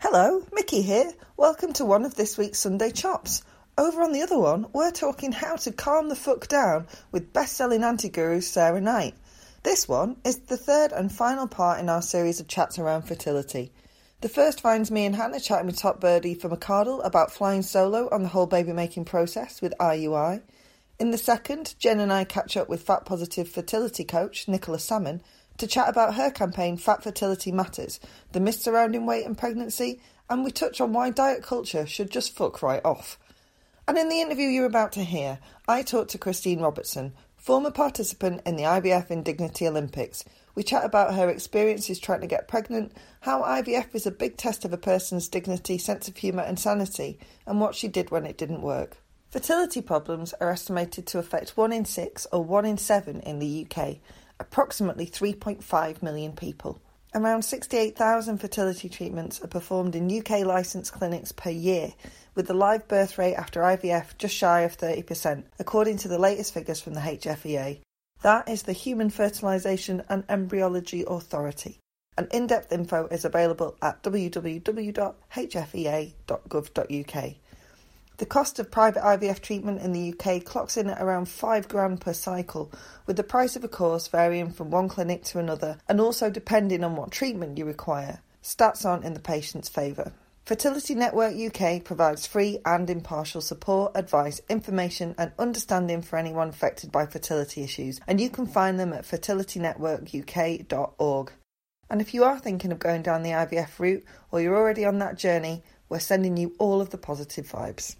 Hello, Mickey here. Welcome to one of this week's Sunday Chops. Over on the other one, we're talking how to calm the fuck down with best-selling anti-guru Sarah Knight. This one is the third and final part in our series of chats around fertility. The first finds me and Hannah chatting with top birdie from McArdle about flying solo on the whole baby making process with IUI. In the second, Jen and I catch up with fat positive fertility coach Nicola Salmon to chat about her campaign Fat Fertility Matters, the myths surrounding weight and pregnancy, and we touch on why diet culture should just fuck right off. And in the interview you're about to hear, I talk to Christine Robertson, former participant in the IVF Indignity Olympics. We chat about her experiences trying to get pregnant, how IVF is a big test of a person's dignity, sense of humour, and sanity, and what she did when it didn't work. Fertility problems are estimated to affect 1 in 6 or 1 in 7 in the UK, approximately 3.5 million people. Around 68,000 fertility treatments are performed in UK licensed clinics per year, with the live birth rate after IVF just shy of 30%, according to the latest figures from the HFEA. That is the Human Fertilisation and Embryology Authority. And in depth info is available at www.hfea.gov.uk. The cost of private IVF treatment in the UK clocks in at around 5 grand per cycle, with the price of a course varying from one clinic to another and also depending on what treatment you require. Stats aren't in the patient's favour. Fertility Network UK provides free and impartial support, advice, information, and understanding for anyone affected by fertility issues, and you can find them at fertilitynetworkuk.org. And if you are thinking of going down the IVF route or you're already on that journey, we're sending you all of the positive vibes.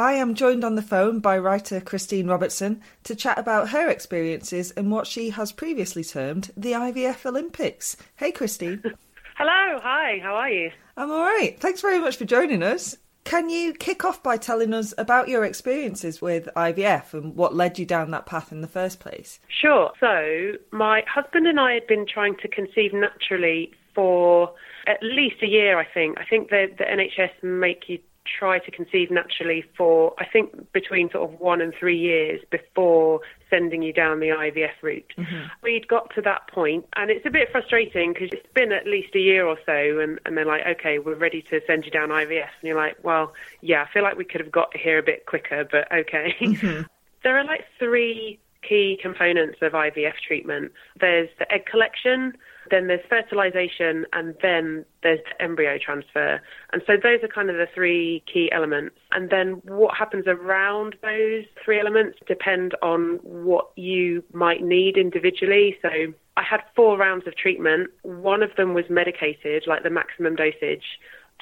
I am joined on the phone by writer Christine Robertson to chat about her experiences and what she has previously termed the IVF Olympics. Hey, Christine. Hello, hi, how are you? I'm all right. Thanks very much for joining us. Can you kick off by telling us about your experiences with IVF and what led you down that path in the first place? Sure. So, my husband and I had been trying to conceive naturally for at least a year, I think. I think the, the NHS make you try to conceive naturally for, I think, between sort of one and three years before sending you down the IVF route. Mm-hmm. We'd got to that point, and it's a bit frustrating because it's been at least a year or so, and, and they're like, okay, we're ready to send you down IVF. And you're like, well, yeah, I feel like we could have got here a bit quicker, but okay. Mm-hmm. there are like three key components of IVF treatment there's the egg collection then there's fertilization, and then there's embryo transfer. And so those are kind of the three key elements. And then what happens around those three elements depend on what you might need individually. So I had four rounds of treatment. One of them was medicated, like the maximum dosage.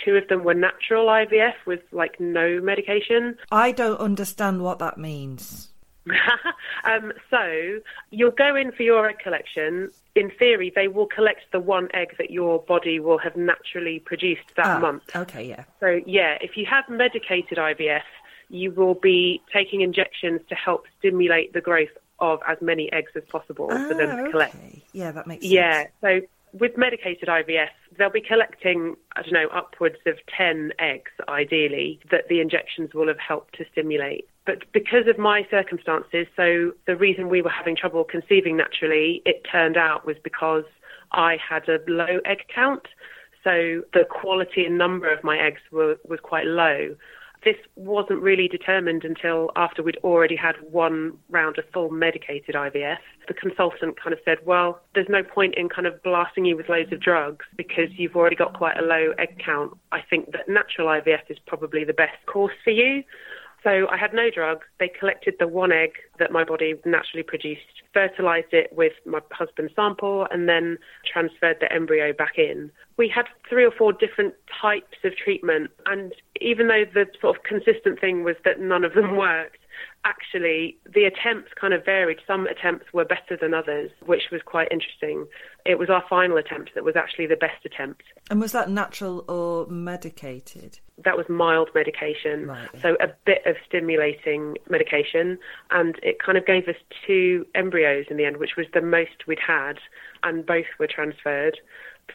Two of them were natural IVF with like no medication. I don't understand what that means. um, so you'll go in for your egg collection. In theory, they will collect the one egg that your body will have naturally produced that oh, month. Okay, yeah. So yeah, if you have medicated IVF, you will be taking injections to help stimulate the growth of as many eggs as possible for them to collect. Yeah, that makes sense. Yeah, so with medicated IVF, they'll be collecting, I don't know, upwards of 10 eggs, ideally, that the injections will have helped to stimulate. But because of my circumstances, so the reason we were having trouble conceiving naturally, it turned out was because I had a low egg count. So the quality and number of my eggs were, was quite low. This wasn't really determined until after we'd already had one round of full medicated IVF. The consultant kind of said, well, there's no point in kind of blasting you with loads of drugs because you've already got quite a low egg count. I think that natural IVF is probably the best course for you. So I had no drugs. They collected the one egg that my body naturally produced, fertilized it with my husband's sample, and then transferred the embryo back in. We had three or four different types of treatment, and even though the sort of consistent thing was that none of them worked, actually the attempts kind of varied. Some attempts were better than others, which was quite interesting. It was our final attempt that was actually the best attempt. And was that natural or medicated? That was mild medication, Right. so a bit of stimulating medication, and it kind of gave us two embryos in the end, which was the most we'd had, and both were transferred.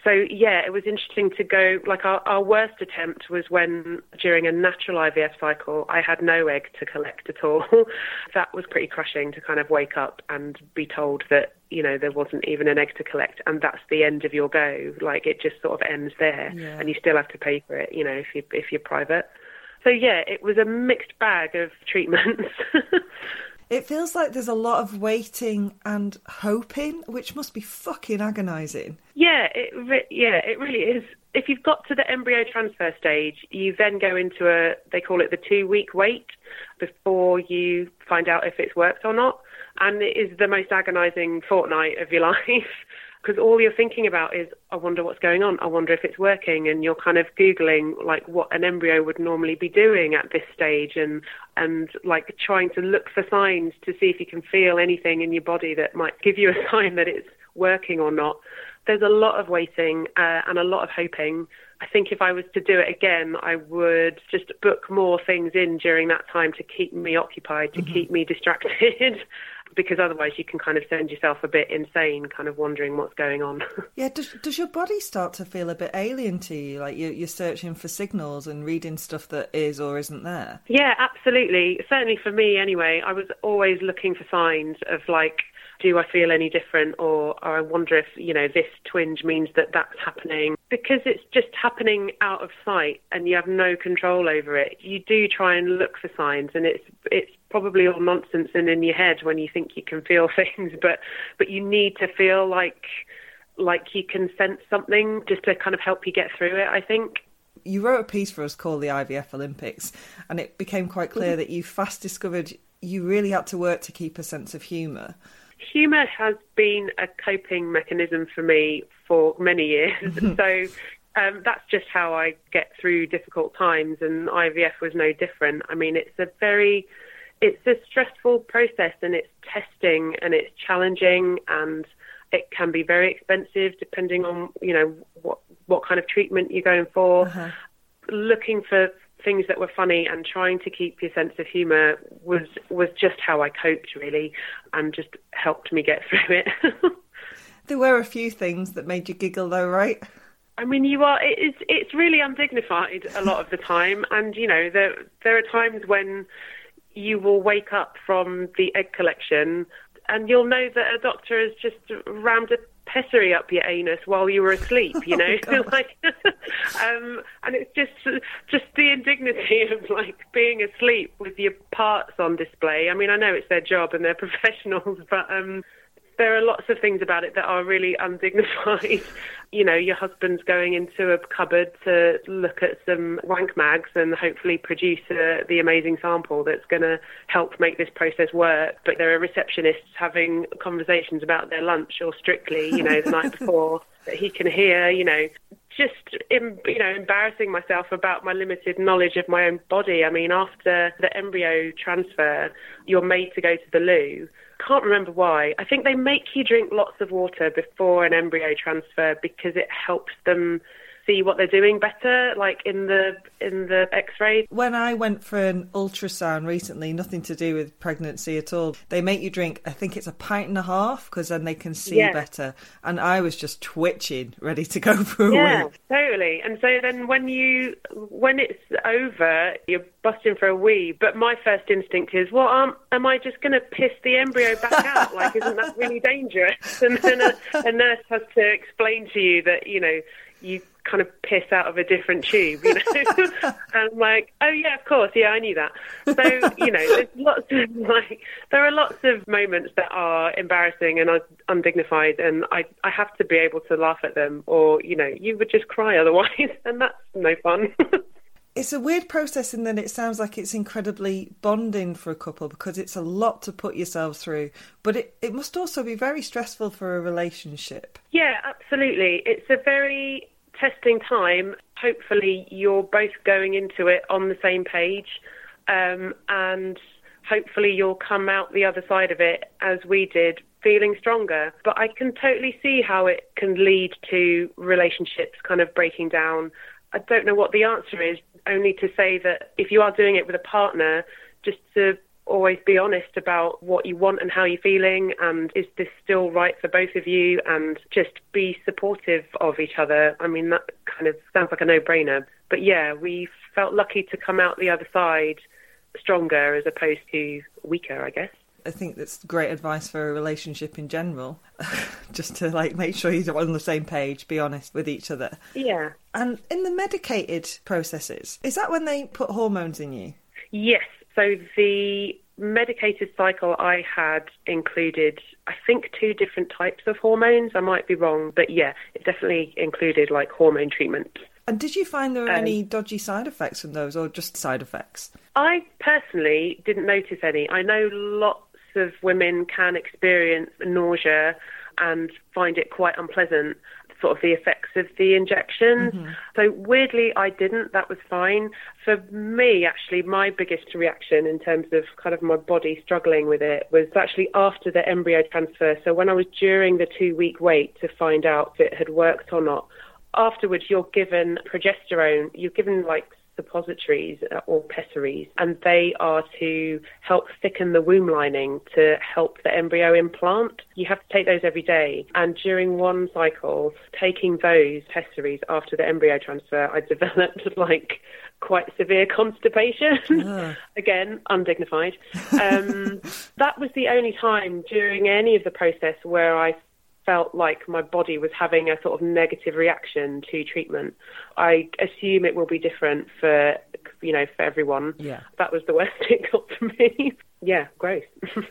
So yeah, it was interesting to go. Like our, our worst attempt was when during a natural IVF cycle, I had no egg to collect at all. that was pretty crushing to kind of wake up and be told that you know there wasn't even an egg to collect, and that's the end of your go. Like it just sort of ends there, Yeah. and you still have to pay for it. You know, if you if you're private. So yeah, it was a mixed bag of treatments. It feels like there's a lot of waiting and hoping, which must be fucking agonising. Yeah, it re- yeah, it really is. If you've got to the embryo transfer stage, you then go into a they call it the two week wait before you find out if it's worked or not, and it is the most agonising fortnight of your life because all you're thinking about is I wonder what's going on, I wonder if it's working, and you're kind of googling like what an embryo would normally be doing at this stage, and and like trying to look for signs to see if you can feel anything in your body that might give you a sign that it's working or not. There's a lot of waiting uh, and a lot of hoping. I think if I was to do it again, I would just book more things in during that time to keep me occupied, to keep me distracted, because otherwise you can kind of send yourself a bit insane, kind of wondering what's going on. Yeah, does, does your body start to feel a bit alien to you? Like you're, you're searching for signals and reading stuff that is or isn't there? Yeah, absolutely. Certainly for me, anyway, I was always looking for signs of like, do I feel any different, or, or I wonder if you know this twinge means that that's happening because it's just happening out of sight and you have no control over it. You do try and look for signs, and it's it's probably all nonsense and in your head when you think you can feel things, but but you need to feel like like you can sense something just to kind of help you get through it. I think. You wrote a piece for us called the IVF Olympics, and it became quite Mm-hmm. clear that you fast discovered you really had to work to keep a sense of humour. Humour has been a coping mechanism for me for many years. so um, that's just how I get through difficult times, and IVF was no different. I mean, it's a very it's a stressful process, and it's testing, and it's challenging, and it can be very expensive depending on you know what what kind of treatment you're going for. Looking for things that were funny and trying to keep your sense of humour was was just how I coped really, and just helped me get through it. There were a few things that made you giggle, though, right? I mean, you are. It's it's really undignified a lot of the time, and you know there there are times when you will wake up from the egg collection, and you'll know that a doctor has just rammed a up your anus while you were asleep. You know, like, um, and it's just just the indignity of like being asleep with your parts on display. I mean, I know it's their job and they're professionals, but um, there are lots of things about it that are really undignified. you know, your husband's going into a cupboard to look at some wank mags and hopefully produce uh, the amazing sample that's going to help make this process work. But there are receptionists having conversations about their lunch or strictly, you know, the night before that he can hear, you know, just you know embarrassing myself about my limited knowledge of my own body. I mean, after the embryo transfer, you're made to go to the loo. Can't remember why. I think they make you drink lots of water before an embryo transfer because it helps them see what they're doing better, like in the in the X-ray. When I went for an ultrasound recently, nothing to do with pregnancy at all, they make you drink, I think it's a pint and a half, because then they can see Yeah. better. And I was just twitching, ready to go for a Yeah, totally. And so then when you when it's over, you're busting for a wee. But my first instinct is, well, um, am I just going to piss the embryo back out? Like, isn't that really dangerous? And then a, a nurse has to explain to you that you know you kind of piss out of a different tube, you know. and I'm like, oh yeah, of course, yeah, I knew that. So you know, there's lots of like, there are lots of moments that are embarrassing and undignified, and I I have to be able to laugh at them, or you know, you would just cry otherwise, and that's no fun. It's a weird process in that it sounds like it's incredibly bonding for a couple because it's a lot to put yourselves through, but it, it must also be very stressful for a relationship. Yeah, absolutely. It's a very testing time. Hopefully, you're both going into it on the same page, um, and hopefully, you'll come out the other side of it as we did, feeling stronger. But I can totally see how it can lead to relationships kind of breaking down. I don't know what the answer is, only to say that if you are doing it with a partner, just to always be honest about what you want and how you're feeling and is this still right for both of you and just be supportive of each other. I mean, that kind of sounds like a no brainer. But yeah, we felt lucky to come out the other side stronger as opposed to weaker, I guess. I think that's great advice for a relationship in general. Just to like make sure you're on the same page, be honest with each other. Yeah. And in the medicated processes, is that when they put hormones in you? Yes. So the medicated cycle I had included, I think, two different types of hormones. I might be wrong, but yeah, it definitely included like hormone treatment. And did you find there were um, any dodgy side effects from those, or just side effects? I personally didn't notice any. I know lots of women can experience nausea and find it quite unpleasant sort of the effects of the injections. Mm-hmm. So weirdly, I didn't. That was fine. For me, actually, my biggest reaction in terms of kind of my body struggling with it was actually after the embryo transfer. So when I was during the two week wait to find out if it had worked or not, afterwards you're given progesterone. You're given like suppositories or pessaries, and they are to help thicken the womb lining to help the embryo implant. You have to take those every day, and during one cycle, taking those pessaries after the embryo transfer, I developed like quite severe constipation. Uh. Again, undignified. Um, that was the only time during any of the process where I felt like my body was having a sort of negative reaction to treatment. I assume it will be different for you know for everyone. Yeah, that was the worst it got for me. yeah, gross.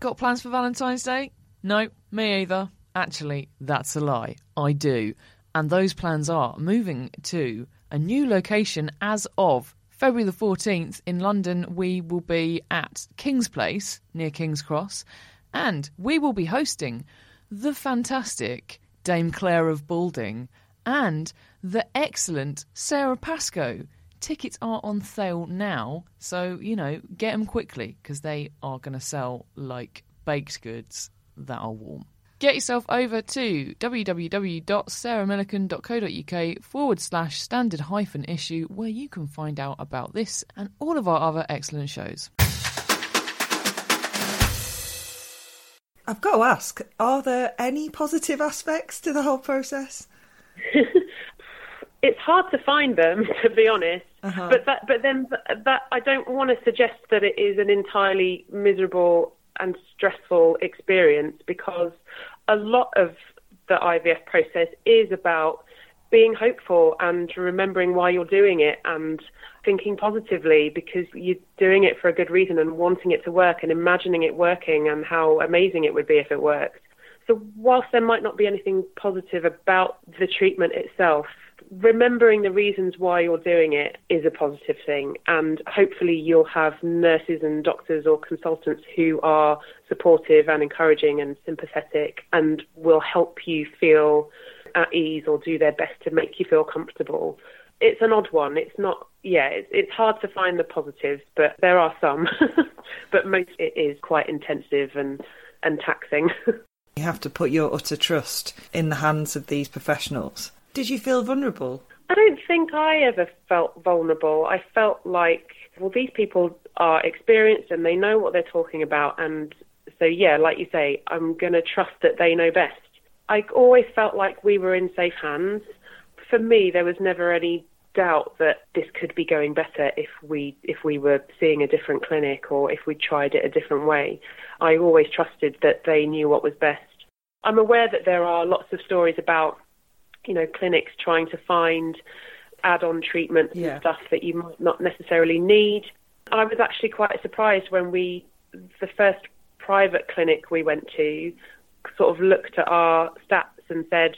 got plans for Valentine's Day? No, me either. Actually, that's a lie. I do. And those plans are moving to a new location as of February the 14th in London, we will be at King's Place near King's Cross, and we will be hosting the fantastic Dame Clare of Balding and the excellent Sarah Pascoe. Tickets are on sale now, so you know, get them quickly because they are going to sell like baked goods that are warm. Get yourself over to www.sarahmillican.co.uk forward slash standard hyphen issue where you can find out about this and all of our other excellent shows. I've got to ask, are there any positive aspects to the whole process? it's hard to find them, to be honest. Uh-huh. But that, but then that I don't want to suggest that it is an entirely miserable and stressful experience because a lot of the IVF process is about being hopeful and remembering why you're doing it and thinking positively because you're doing it for a good reason and wanting it to work and imagining it working and how amazing it would be if it worked. So, whilst there might not be anything positive about the treatment itself, remembering the reasons why you're doing it is a positive thing. And hopefully, you'll have nurses and doctors or consultants who are supportive and encouraging and sympathetic and will help you feel at ease or do their best to make you feel comfortable. It's an odd one. It's not, yeah, it's, it's hard to find the positives, but there are some. but most it is quite intensive and, and taxing. you have to put your utter trust in the hands of these professionals did you feel vulnerable? I don't think I ever felt vulnerable. I felt like, well, these people are experienced and they know what they're talking about. And so, yeah, like you say, I'm going to trust that they know best. I always felt like we were in safe hands. For me, there was never any doubt that this could be going better if we if we were seeing a different clinic or if we tried it a different way. I always trusted that they knew what was best I'm aware that there are lots of stories about, you know, clinics trying to find add-on treatments Yeah. and stuff that you might not necessarily need. I was actually quite surprised when we, the first private clinic we went to, sort of looked at our stats and said,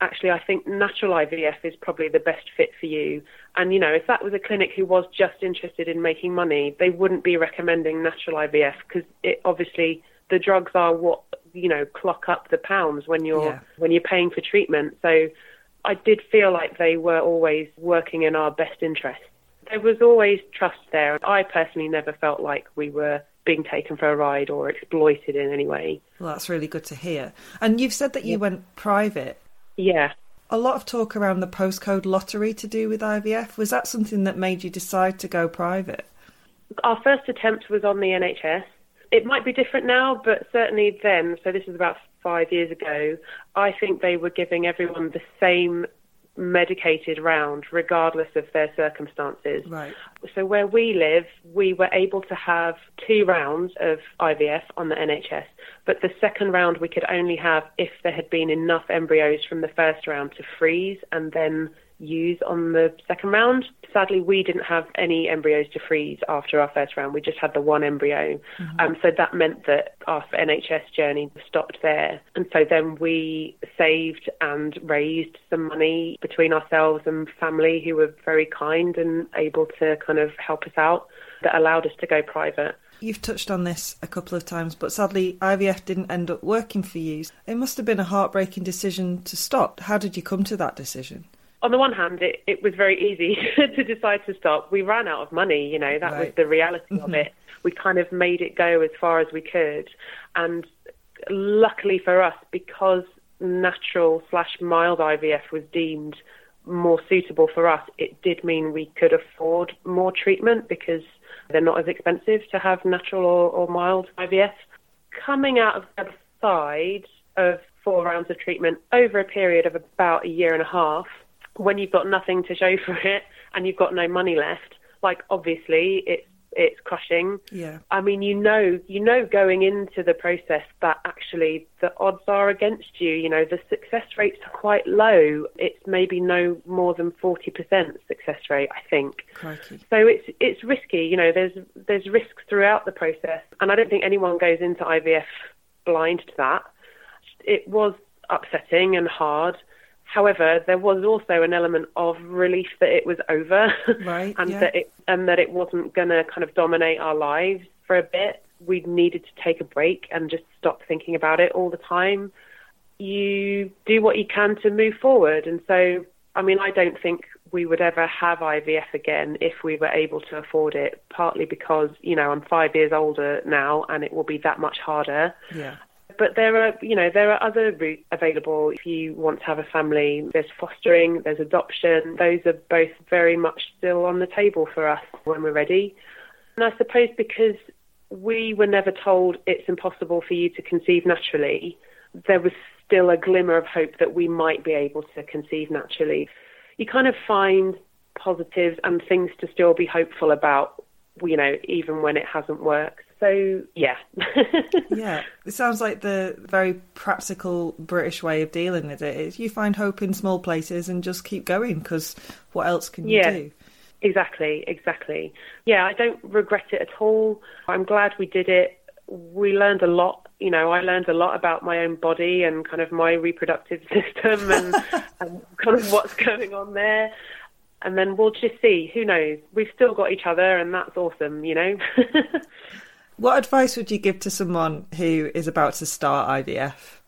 actually, I think natural IVF is probably the best fit for you. And, you know, if that was a clinic who was just interested in making money, they wouldn't be recommending natural IVF because it obviously the drugs are what, you know, clock up the pounds when you're Yeah. when you're paying for treatment. So I did feel like they were always working in our best interest. There was always trust there. I personally never felt like we were being taken for a ride or exploited in any way. Well, that's really good to hear. And you've said that you went private. Yeah. A lot of talk around the postcode lottery to do with IVF. Was that something that made you decide to go private? Our first attempt was on the NHS. It might be different now, but certainly then, so this is about five years ago, I think they were giving everyone the same medicated round, regardless of their circumstances. Right. So where we live, we were able to have two rounds of IVF on the NHS, but the second round we could only have if there had been enough embryos from the first round to freeze and then use on the second round. Sadly, we didn't have any embryos to freeze after our first round. We just had the one embryo. Um, so that meant that our NHS journey stopped there. And so then we saved and raised some money between ourselves and family who were very kind and able to kind of help us out that allowed us to go private. You've touched on this a couple of times, but sadly, IVF didn't end up working for you. It must have been a heartbreaking decision to stop. How did you come to that decision? On the one hand, it, it was very easy to decide to stop. We ran out of money, you know, that was the reality of mm-hmm. it. We kind of made it go as far as we could. And luckily for us, because natural slash mild IVF was deemed more suitable for us, it did mean we could afford more treatment because they're not as expensive to have natural or, or mild IVF. Coming out of the side of four rounds of treatment over a period of about a year and a half, when you've got nothing to show for it and you've got no money left, like obviously it's it's crushing. Yeah. I mean, you know, you know, going into the process that actually the odds are against you. You know, the success rates are quite low. It's maybe no more than forty percent success rate, I think. Crikey. So it's it's risky. You know, there's there's risks throughout the process, and I don't think anyone goes into IVF blind to that. It was upsetting and hard. However, there was also an element of relief that it was over, Right, and yeah. that it and that it wasn't going to kind of dominate our lives for a bit. We needed to take a break and just stop thinking about it all the time. You do what you can to move forward, and so I mean, I don't think we would ever have IVF again if we were able to afford it. Partly because you know I'm five years older now, and it will be that much harder Yeah. But there are you know there are other routes available. If you want to have a family there's fostering there's adoption. Those are both very much still on the table for us when we're ready. And i suppose because we were never told it's impossible for you to conceive naturally there was still a glimmer of hope that we might be able to conceive naturally. You kind of find positives and things to still be hopeful about you know even when it hasn't worked so yeah Yeah. It sounds like the very practical British way of dealing with it is you find hope in small places and just keep going because what else can you Yeah. do? Exactly, exactly. Yeah, I don't regret it at all. I'm glad we did it. We learned a lot. You know, I learned a lot about my own body and kind of my reproductive system and, and kind of what's going on there. And then we'll just see. Who knows? We've still got each other, and that's awesome, you know? What advice would you give to someone who is about to start IVF?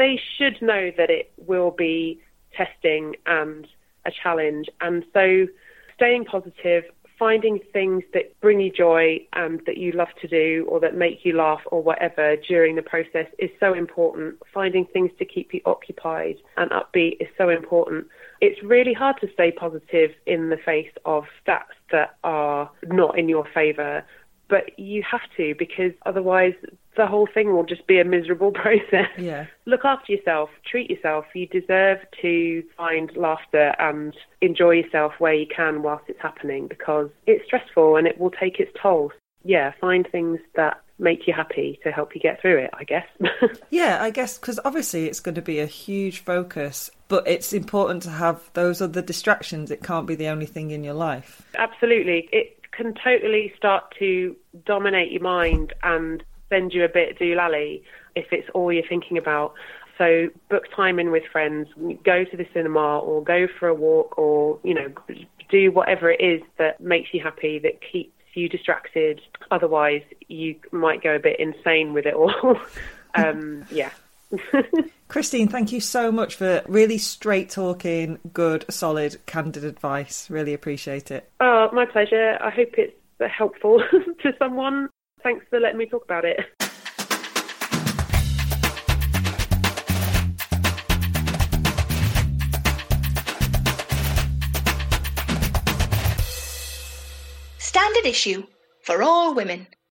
they should know that it will be testing and a challenge. And so staying positive, finding things that bring you joy and that you love to do or that make you laugh or whatever during the process is so important. Finding things to keep you occupied and upbeat is so important. It's really hard to stay positive in the face of stats that are not in your favour but you have to because otherwise the whole thing will just be a miserable process. Yeah. Look after yourself, treat yourself. You deserve to find laughter and enjoy yourself where you can whilst it's happening because it's stressful and it will take its toll. Yeah, find things that make you happy to help you get through it, I guess. yeah, I guess because obviously it's going to be a huge focus, but it's important to have those other distractions. It can't be the only thing in your life. Absolutely. It can totally start to dominate your mind and send you a bit doolally if it's all you're thinking about. So book time in with friends, go to the cinema or go for a walk or, you know, do whatever it is that makes you happy, that keeps you distracted. Otherwise, you might go a bit insane with it all. um, yeah. Christine, thank you so much for really straight talking, good, solid, candid advice. Really appreciate it. Oh, my pleasure. I hope it's helpful to someone. Thanks for letting me talk about it. Standard issue for all women.